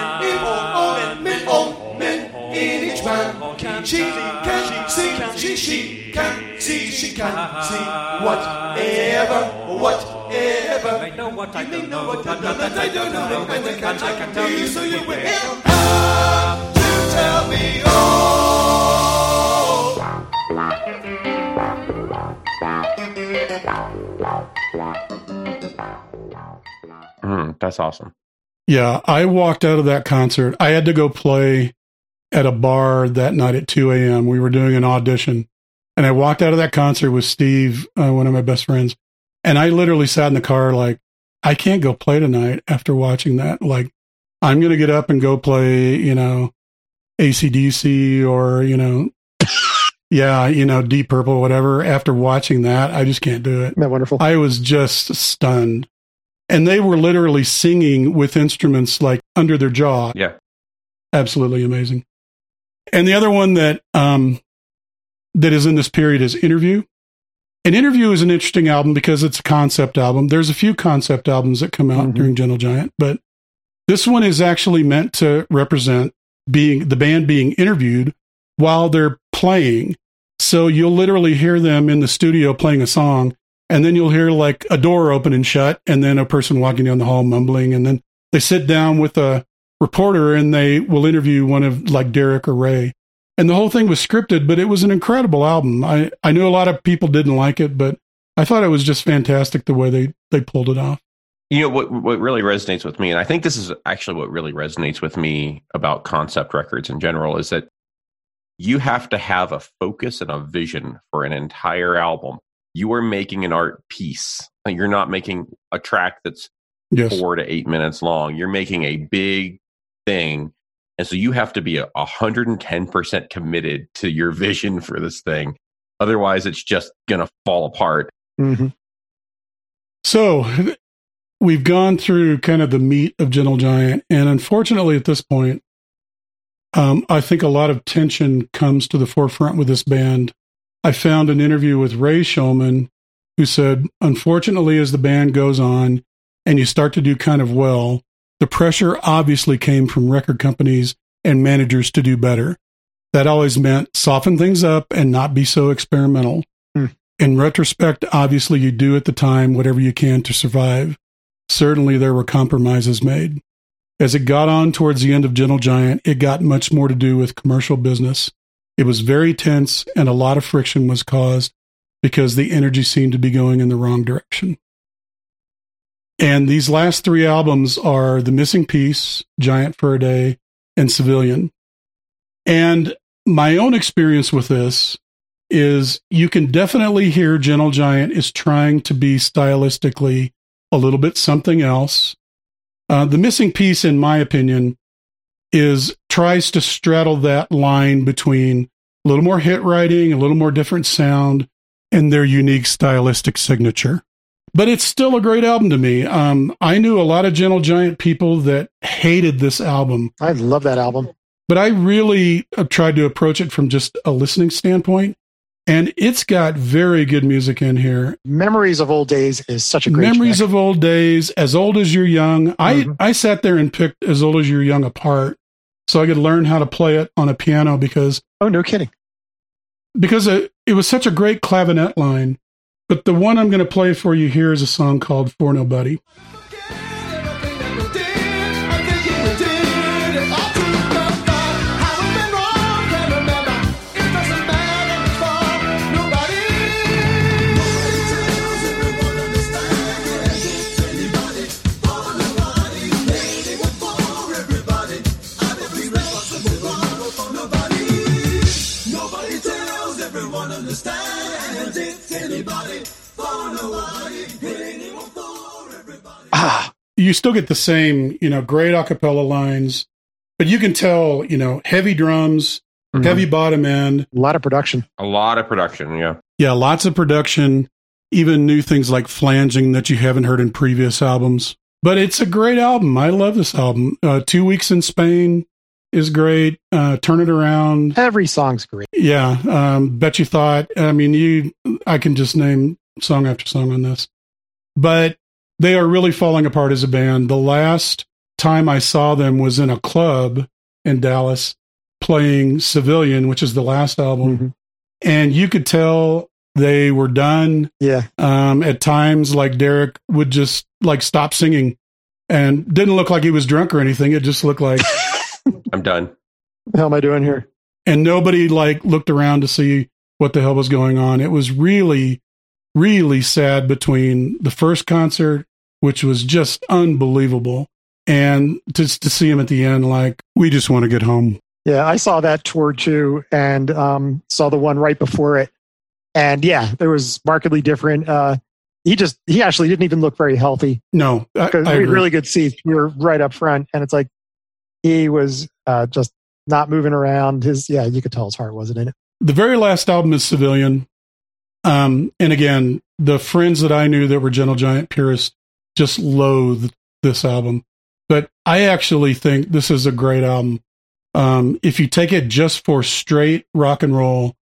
man, old man, in each man can she can see, can she, she can see, she can see whatever, what ever. They know what I don't know, what I don't know, they don't know, and they can't, I can tell you, so you will have to tell me all.
Mm, that's awesome.
Yeah, I walked out of that concert. I had to go play at a bar that night at 2 a.m. We were doing an audition. And I walked out of that concert with Steve, uh, one of my best friends. And I literally sat in the car like, I can't go play tonight after watching that. Like, I'm going to get up and go play, you know, ACDC or, you know, yeah, you know, Deep Purple, whatever. After watching that, I just can't do it.
Isn't that wonderful?
I was just stunned. And they were literally singing with instruments like under their jaw.
Yeah.
Absolutely amazing. And the other one that, um, that is in this period is Interview. An interview is an interesting album because it's a concept album. There's a few concept albums that come out mm-hmm. during Gentle Giant, but this one is actually meant to represent being the band being interviewed while they're playing. So you'll literally hear them in the studio playing a song, and then you'll hear like a door open and shut, and then a person walking down the hall mumbling, and then they sit down with a reporter and they will interview one of like Derek or Ray and the whole thing was scripted, but it was an incredible album. I, I knew a lot of people didn't like it, but I thought it was just fantastic the way they, they pulled it off.
You know what what really resonates with me, and I think this is actually what really resonates with me about concept records in general, is that you have to have a focus and a vision for an entire album. You are making an art piece. You're not making a track that's yes. four to eight minutes long. You're making a big thing and so you have to be a 110% committed to your vision for this thing. Otherwise, it's just going to fall apart.
Mm-hmm.
So we've gone through kind of the meat of Gentle Giant, and unfortunately, at this point, um, I think a lot of tension comes to the forefront with this band. I found an interview with Ray Shulman, who said, unfortunately, as the band goes on and you start to do kind of well, the pressure obviously came from record companies and managers to do better. That always meant soften things up and not be so experimental. Hmm. In retrospect, obviously, you do at the time whatever you can to survive. Certainly, there were compromises made. As it got on towards the end of Gentle Giant, it got much more to do with commercial business. It was very tense, and a lot of friction was caused because the energy seemed to be going in the wrong direction. And these last three albums are The Missing Piece, Giant for a Day, and Civilian. And my own experience with this is you can definitely hear Gentle Giant is trying to be stylistically a little bit something else. Uh, the missing piece, in my opinion, is tries to straddle that line between a little more hit writing, a little more different sound, and their unique stylistic signature. But it's still a great album to me. Um, I knew a lot of Gentle Giant people that hated this album.
I love that album.
But I really tried to approach it from just a listening standpoint. And it's got very good music in here.
Memories of Old Days is such a great
Memories
track.
of Old Days, As Old as You're Young. Mm-hmm. I, I sat there and picked As Old as You're Young apart so I could learn how to play it on a piano because.
Oh, no kidding.
Because it, it was such a great clavinet line. But the one I'm going to play for you here is a song called For Nobody. Ah, you still get the same, you know, great acapella lines, but you can tell, you know, heavy drums, mm-hmm. heavy bottom end,
a lot of production,
a lot of production, yeah,
yeah, lots of production, even new things like flanging that you haven't heard in previous albums. But it's a great album. I love this album. Uh, Two Weeks in Spain is great. Uh, Turn It Around.
Every song's great.
Yeah. Um, Bet You Thought. I mean, you. I can just name song after song on this. But they are really falling apart as a band. The last time I saw them was in a club in Dallas playing Civilian, which is the last album. Mm-hmm. And you could tell they were done.
Yeah.
Um, at times, like Derek would just like stop singing and didn't look like he was drunk or anything. It just looked like
I'm done.
What the hell am I doing here?
And nobody like looked around to see what the hell was going on. It was really, really sad between the first concert which was just unbelievable. And just to see him at the end, like, we just want to get home.
Yeah, I saw that tour too and um, saw the one right before it. And yeah, there was markedly different. Uh, he just, he actually didn't even look very healthy.
No,
I, I we really good seats. We were right up front. And it's like, he was uh, just not moving around. His, yeah, you could tell his heart wasn't in it.
The very last album is Civilian. Um, and again, the friends that I knew that were Gentle Giant purists just loathed this album. But I actually think this is a great album. Um, if you take it just for straight rock and roll,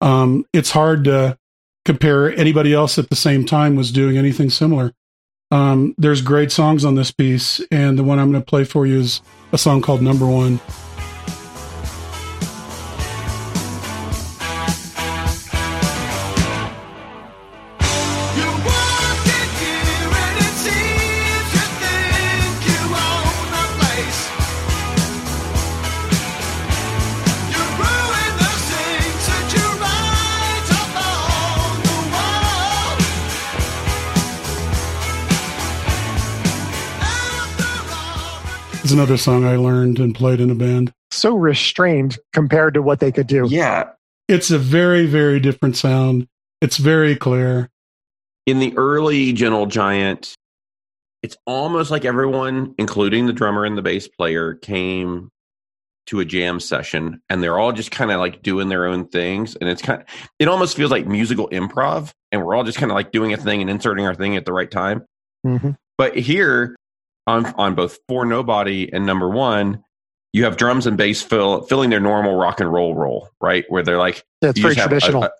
um, it's hard to compare anybody else at the same time was doing anything similar. Um, there's great songs on this piece, and the one I'm going to play for you is a song called Number One. Another song I learned and played in a band.
So restrained compared to what they could do.
Yeah.
It's a very, very different sound. It's very clear.
In the early Gentle Giant, it's almost like everyone, including the drummer and the bass player, came to a jam session and they're all just kind of like doing their own things and it's kind of it almost feels like musical improv and we're all just kind of like doing a thing and inserting our thing at the right time mm-hmm. but here on on both for nobody and number one you have drums and bass fill, filling their normal rock and roll role right where they're like
yeah, it's very traditional a, a,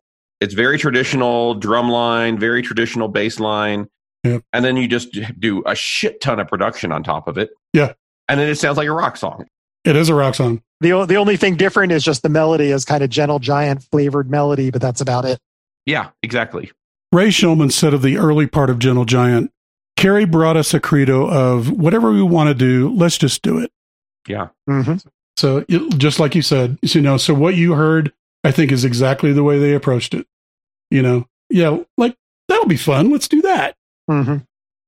it's very traditional drum line very traditional bass line yep. and then you just do a shit ton of production on top of it
yeah
and then it sounds like a rock song
it is a rock song.
The, the only thing different is just the melody is kind of gentle giant flavored melody, but that's about it.
Yeah, exactly.
Ray Shulman said of the early part of Gentle Giant, Kerry brought us a credo of whatever we want to do, let's just do it.
Yeah.
Mm-hmm. So it, just like you said, you know, so what you heard, I think is exactly the way they approached it. You know, yeah, like that'll be fun. Let's do that. Mm-hmm.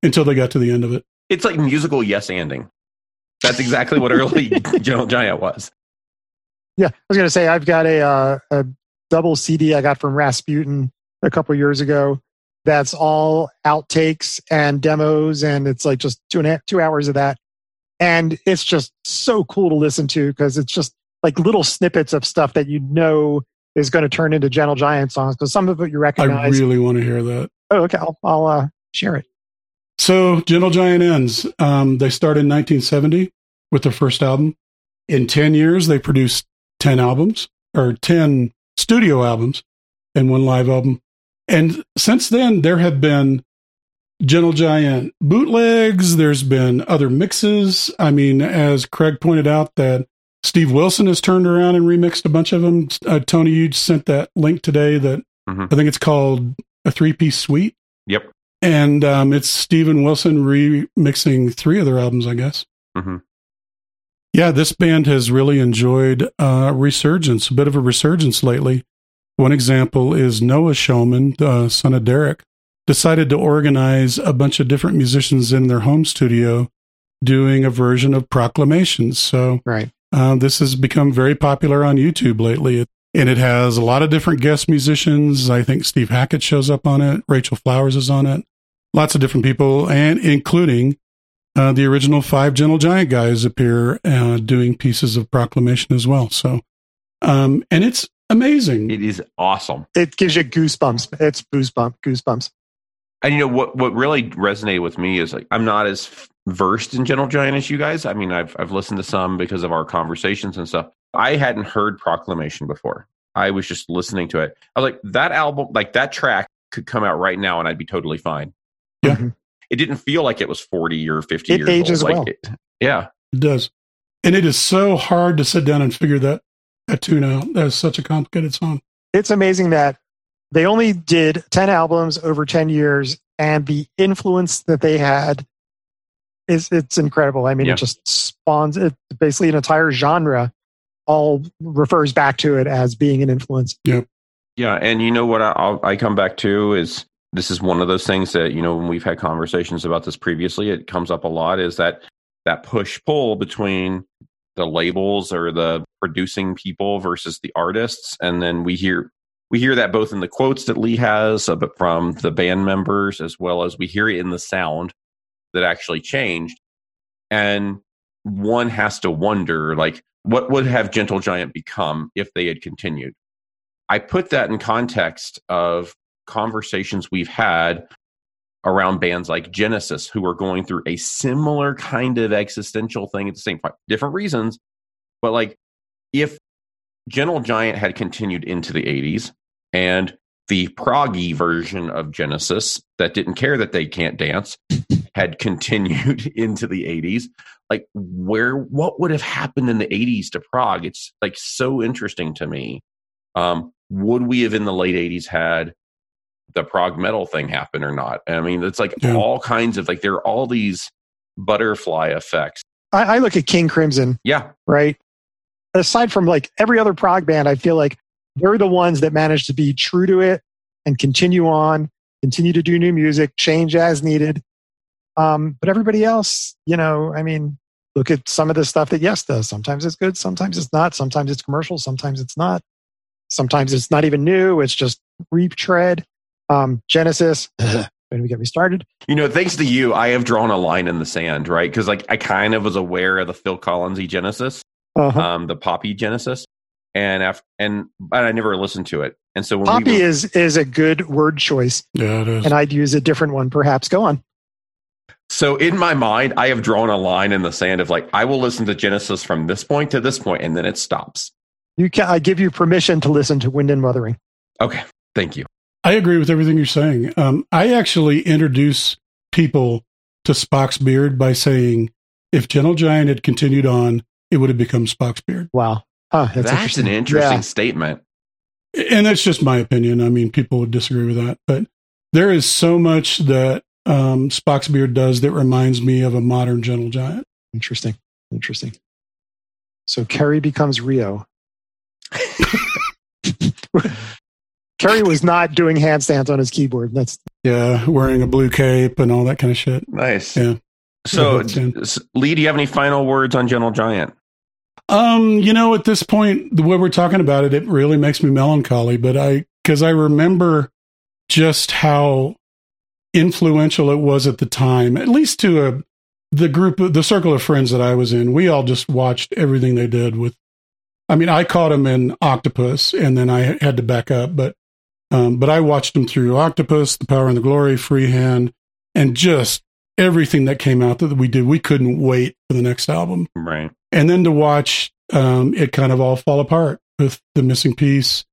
Until they got to the end of it.
It's like musical yes anding. That's exactly what early Gentle Giant was.
Yeah, I was going to say I've got a, uh, a double CD I got from Rasputin a couple years ago. That's all outtakes and demos, and it's like just two and a half, two hours of that, and it's just so cool to listen to because it's just like little snippets of stuff that you know is going to turn into Gentle Giant songs. Because some of it you recognize.
I really want to hear that.
Oh, okay. I'll, I'll uh, share it.
So Gentle Giant ends. Um, they started in 1970 with their first album. In 10 years, they produced 10 albums or 10 studio albums and one live album. And since then, there have been Gentle Giant bootlegs. There's been other mixes. I mean, as Craig pointed out, that Steve Wilson has turned around and remixed a bunch of them. Uh, Tony, you sent that link today that mm-hmm. I think it's called a three piece suite.
Yep
and um, it's Steven Wilson remixing three of their albums, I guess. Mm-hmm. Yeah, this band has really enjoyed uh, resurgence, a bit of a resurgence lately. One example is Noah Shulman, the son of Derek, decided to organize a bunch of different musicians in their home studio doing a version of Proclamations. So,
right.
Uh, this has become very popular on YouTube lately. And it has a lot of different guest musicians. I think Steve Hackett shows up on it. Rachel Flowers is on it lots of different people, and including uh, the original five Gentle Giant guys appear uh, doing pieces of proclamation as well. So, um, and it's amazing.
It is awesome.
It gives you goosebumps. It's goosebump, goosebumps.
And you know what? What really resonated with me is like I'm not as versed in Gentle Giant as you guys. I mean, I've I've listened to some because of our conversations and stuff. I hadn't heard Proclamation before. I was just listening to it. I was like, that album, like that track, could come out right now, and I'd be totally fine.
Yeah. Mm-hmm.
It didn't feel like it was 40 or 50
it
years
ages
old.
Well.
Like it, yeah.
It does. And it is so hard to sit down and figure that, that tune out. That is such a complicated song.
It's amazing that they only did 10 albums over 10 years and the influence that they had is it's incredible. I mean, yeah. it just spawns it basically an entire genre all refers back to it as being an influence.
Yeah.
Yeah. And you know what I, I come back to is this is one of those things that you know when we've had conversations about this previously it comes up a lot is that that push pull between the labels or the producing people versus the artists. And then we hear we hear that both in the quotes that lee has uh, from the band members as well as we hear it in the sound that actually changed. And one has to wonder like what would have gentle giant become if they had continued? I put that in context of conversations we've had around bands like Genesis, who are going through a similar kind of existential thing at the same time, different reasons. But like, if Gentle Giant had continued into the 80s and the proggy version of Genesis that didn't care that they can't dance had continued into the 80s, like, where, what would have happened in the 80s to prog? It's like so interesting to me. Um, would we have in the late 80s had the prog metal thing happen or not. I mean, it's like yeah. all kinds of like there are all these butterfly effects.
I, I, look at King Crimson.
Yeah.
Right. Aside from like every other prog band, I feel like they're the ones that manage to be true to it and continue on, continue to do new music, change as needed. Um, but everybody else, you know, I mean, look at some of the stuff that Yes does. Sometimes it's good, sometimes it's not. Sometimes it's commercial, sometimes it's not. Sometimes it's not even new. It's just retread. Um, Genesis, when we get me started.
You know, thanks to you, I have drawn a line in the sand, right? Because like I kind of was aware of the Phil Collins Genesis. uh-huh. um, the Poppy Genesis, and after, and but I never listened to it. And so
Poppy we were, is is a good word choice.
Yeah, it is.
And I'd use a different one, perhaps. Go on.
So in my mind, I have drawn a line in the sand of like I will listen to Genesis from this point to this point, and then it stops.
You can. I give you permission to listen to Wind and Wuthering.
Okay, thank you.
I agree with everything you're saying. Um, I actually introduce people to Spock's beard by saying, if Gentle Giant had continued on, it would have become Spock's beard.
Wow.
Huh, that's, that's interesting. an interesting yeah. statement.
And that's just my opinion. I mean, people would disagree with that, but there is so much that um, Spock's beard does that reminds me of a modern Gentle Giant.
Interesting. Interesting. So Kerry becomes Ryo. Kerry was not doing handstands on his keyboard. That's
yeah, wearing a blue cape and all that kind of shit.
Nice.
Yeah.
So, Lee, do you have any final words on Gentle Giant?
Um, you know, at this point, the way we're talking about it, it really makes me melancholy. But I, because I remember just how influential it was at the time, at least to a the group, the circle of friends that I was in. We all just watched everything they did with. I mean, I caught them in Octopus, and then I had to back up, but um, but I watched them through Octopus, The Power and the Glory, Freehand, and just everything that came out that we did. We couldn't wait for the next album.
Right.
And then to watch um, it kind of all fall apart with the missing piece.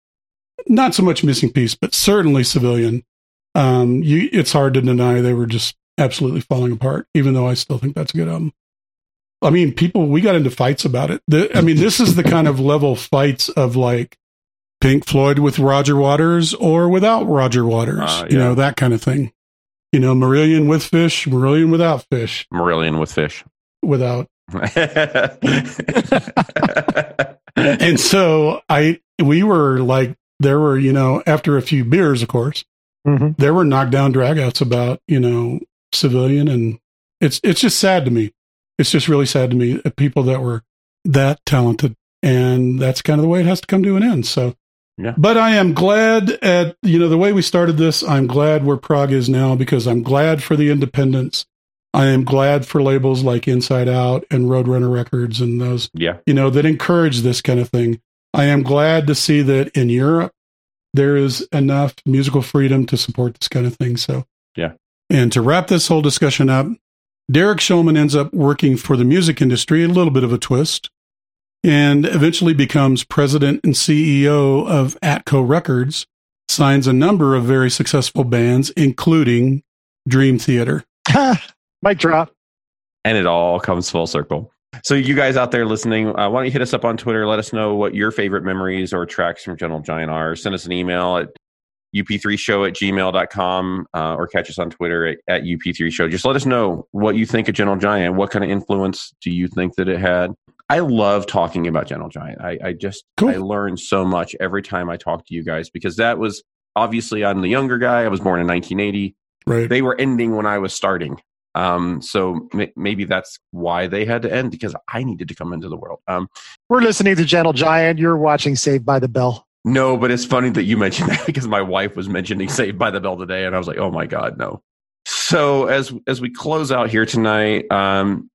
Not so much missing piece, but certainly civilian. Um, you, it's hard to deny they were just absolutely falling apart, even though I still think that's a good album. I mean, people, we got into fights about it. The, I mean, this is the kind of level fights of like Pink Floyd with Roger Waters or without Roger Waters, uh, yeah. you know, that kind of thing. You know, Marillion with Fish, Marillion without Fish.
Marillion with Fish.
Without. and so I, we were like, there were, you know, after a few beers, of course, mm-hmm. there were knockdown dragouts about, you know, civilian. And it's, it's just sad to me. It's just really sad to me people that were that talented. And that's kind of the way it has to come to an end. So
yeah.
But I am glad at, you know, the way we started this, I'm glad where prog is now because I'm glad for the independence. I am glad for labels like Inside Out and Roadrunner Records and those,
yeah.
you know, that encourage this kind of thing. I am glad to see that in Europe, there is enough musical freedom to support this kind of thing. So,
yeah.
And to wrap this whole discussion up, Derek Shulman ends up working for the music industry, a little bit of a twist and eventually becomes president and CEO of Atco Records, signs a number of very successful bands, including Dream Theater.
Mic drop.
And it all comes full circle. So, you guys out there listening, uh, why don't you hit us up on Twitter? Let us know what your favorite memories or tracks from Gentle Giant are. Send us an email at up3show at gmail.com uh, or catch us on Twitter at, at up3show. Just let us know what you think of Gentle Giant. What kind of influence do you think that it had? I love talking about Gentle Giant. I, I just cool. I learn so much every time I talk to you guys because that was obviously I'm the younger guy. I was born in 1980.
Right.
They were ending when I was starting. Um, so m- maybe that's why they had to end because I needed to come into the world. Um,
We're listening to Gentle Giant. You're watching Saved by the Bell.
No, but it's funny that you mentioned that because my wife was mentioning Saved by the Bell today, and I was like, oh my god, no. So as as we close out here tonight, um,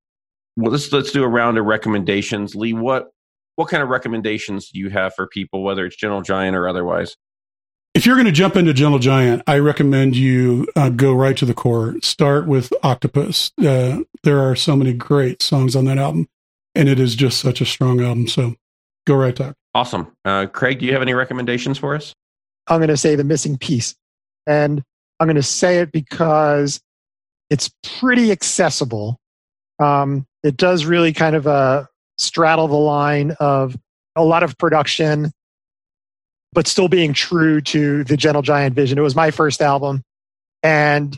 well, let's let's do a round of recommendations. Lee, what what kind of recommendations do you have for people, whether it's Gentle Giant or otherwise?
If you're going to jump into Gentle Giant, I recommend you uh, go right to the core. Start with Octopus. Uh, there are so many great songs on that album, and it is just such a strong album. So go right to.
Awesome, uh, Craig. Do you have any recommendations for us?
I'm going to say the missing piece, and I'm going to say it because it's pretty accessible. Um, it does really kind of uh, straddle the line of a lot of production, but still being true to the Gentle Giant vision. It was my first album, and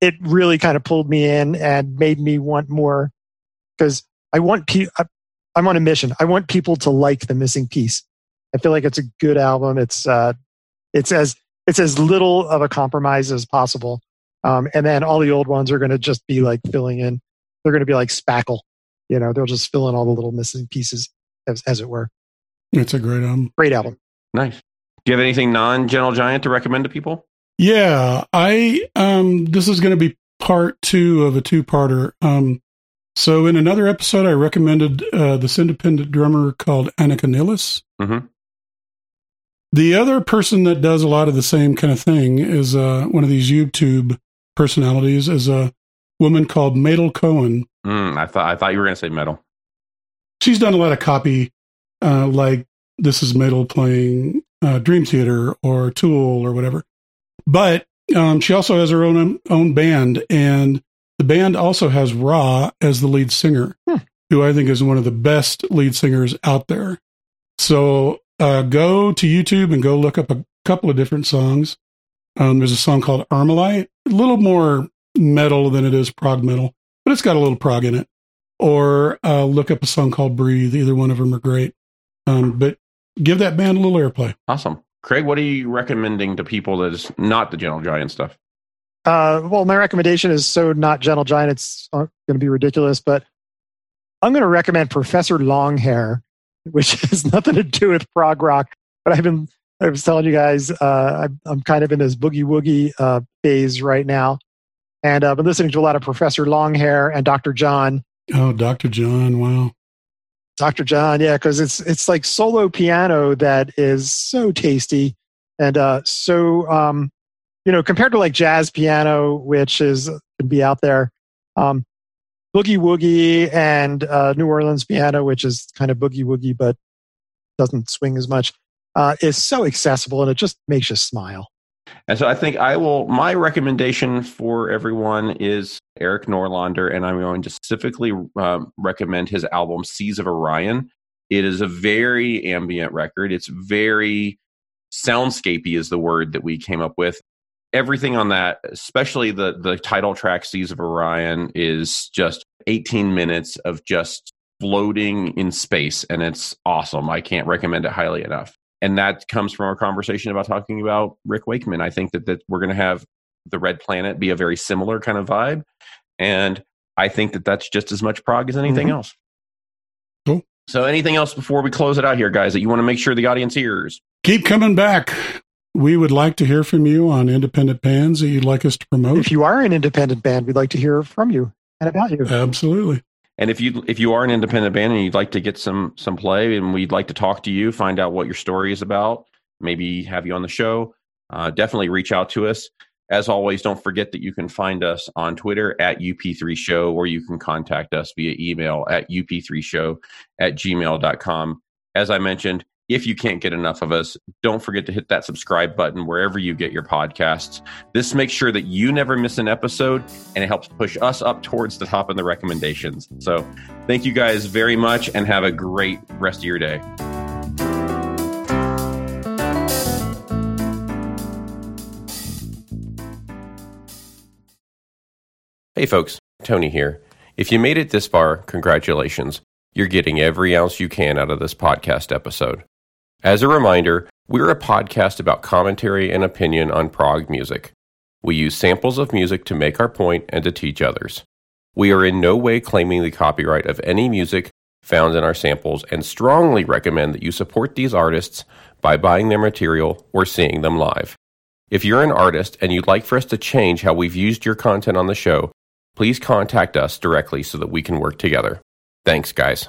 it really kind of pulled me in and made me want more because I want people. I'm on a mission. I want people to like the missing piece. I feel like it's a good album. It's uh, it's as it's as little of a compromise as possible. Um, and then all the old ones are going to just be like filling in they're going to be like spackle. You know, they'll just fill in all the little missing pieces, as, as it were.
It's a great album.
Great album.
Nice. Do you have anything non Gentle Giant to recommend to people?
Yeah, I um, this is going to be part two of a two parter. Um, So, in another episode, I recommended uh, this independent drummer called Annika Nilles. Mm-hmm. The other person that does a lot of the same kind of thing is uh, one of these YouTube personalities, is a woman called Meytal Cohen.
Mm, I thought I thought you were going to say metal.
She's done a lot of copy, uh, like this is Madel playing uh, Dream Theater or Tool or whatever. But um, she also has her own own band, and the band also has Ra as the lead singer, hmm. who I think is one of the best lead singers out there. So uh, go to YouTube and go look up a couple of different songs. Um, there's a song called Armalite, a little more metal than it is prog metal, but it's got a little prog in it. Or uh, look up a song called Breathe. Either one of them are great. Um, but give that band a little airplay.
Awesome. Craig, what are you recommending to people that is not the Gentle Giant stuff?
Uh, well, my recommendation is so not Gentle Giant. It's uh, going to be ridiculous, but I'm going to recommend Professor Longhair, which has nothing to do with prog rock. But I've been, I was telling you guys, uh, I'm kind of in this boogie woogie uh, phase right now, and I've been listening to a lot of Professor Longhair and Dr. John.
Oh, Dr. John! Wow.
Dr. John, yeah, because it's it's like solo piano that is so tasty and uh, so um, you know compared to like jazz piano, which is can be out there, um, boogie woogie and uh, New Orleans piano, which is kind of boogie woogie but doesn't swing as much, uh, is so accessible and it just makes you smile.
And so I think I will, my recommendation for everyone is Erik Norlander, and I'm going to specifically um, recommend his album Seas of Orion. It is a very ambient record. It's very soundscapey, is the word that we came up with. Everything on that, especially the the title track Seas of Orion, is just 18 minutes of just floating in space, and it's awesome. I can't recommend it highly enough and that comes from our conversation about talking about Rick Wakeman. I think that, that we're going to have the Red Planet be a very similar kind of vibe, and I think that that's just as much prog as anything mm-hmm. else. Cool. So, anything else before we close it out here, guys, that you want to make sure the audience hears?
Keep coming back. We would like to hear from you on independent bands that you'd like us to promote.
If you are an independent band, we'd like to hear from you and about you.
Absolutely.
And if you if you are an independent band and you'd like to get some some play, and we'd like to talk to you, find out what your story is about, maybe have you on the show, uh, definitely reach out to us. As always, don't forget that you can find us on Twitter at UP3Show, or you can contact us via email at UP3Show at gmail.com. As I mentioned, if you can't get enough of us, don't forget to hit that subscribe button wherever you get your podcasts. This makes sure that you never miss an episode and it helps push us up towards the top in the recommendations. So, thank you guys very much and have a great rest of your day. Hey, folks, Tony here. If you made it this far, congratulations. You're getting every ounce you can out of this podcast episode. As a reminder, we're a podcast about commentary and opinion on prog music. We use samples of music to make our point and to teach others. We are in no way claiming the copyright of any music found in our samples and strongly recommend that you support these artists by buying their material or seeing them live. If you're an artist and you'd like for us to change how we've used your content on the show, please contact us directly so that we can work together. Thanks, guys.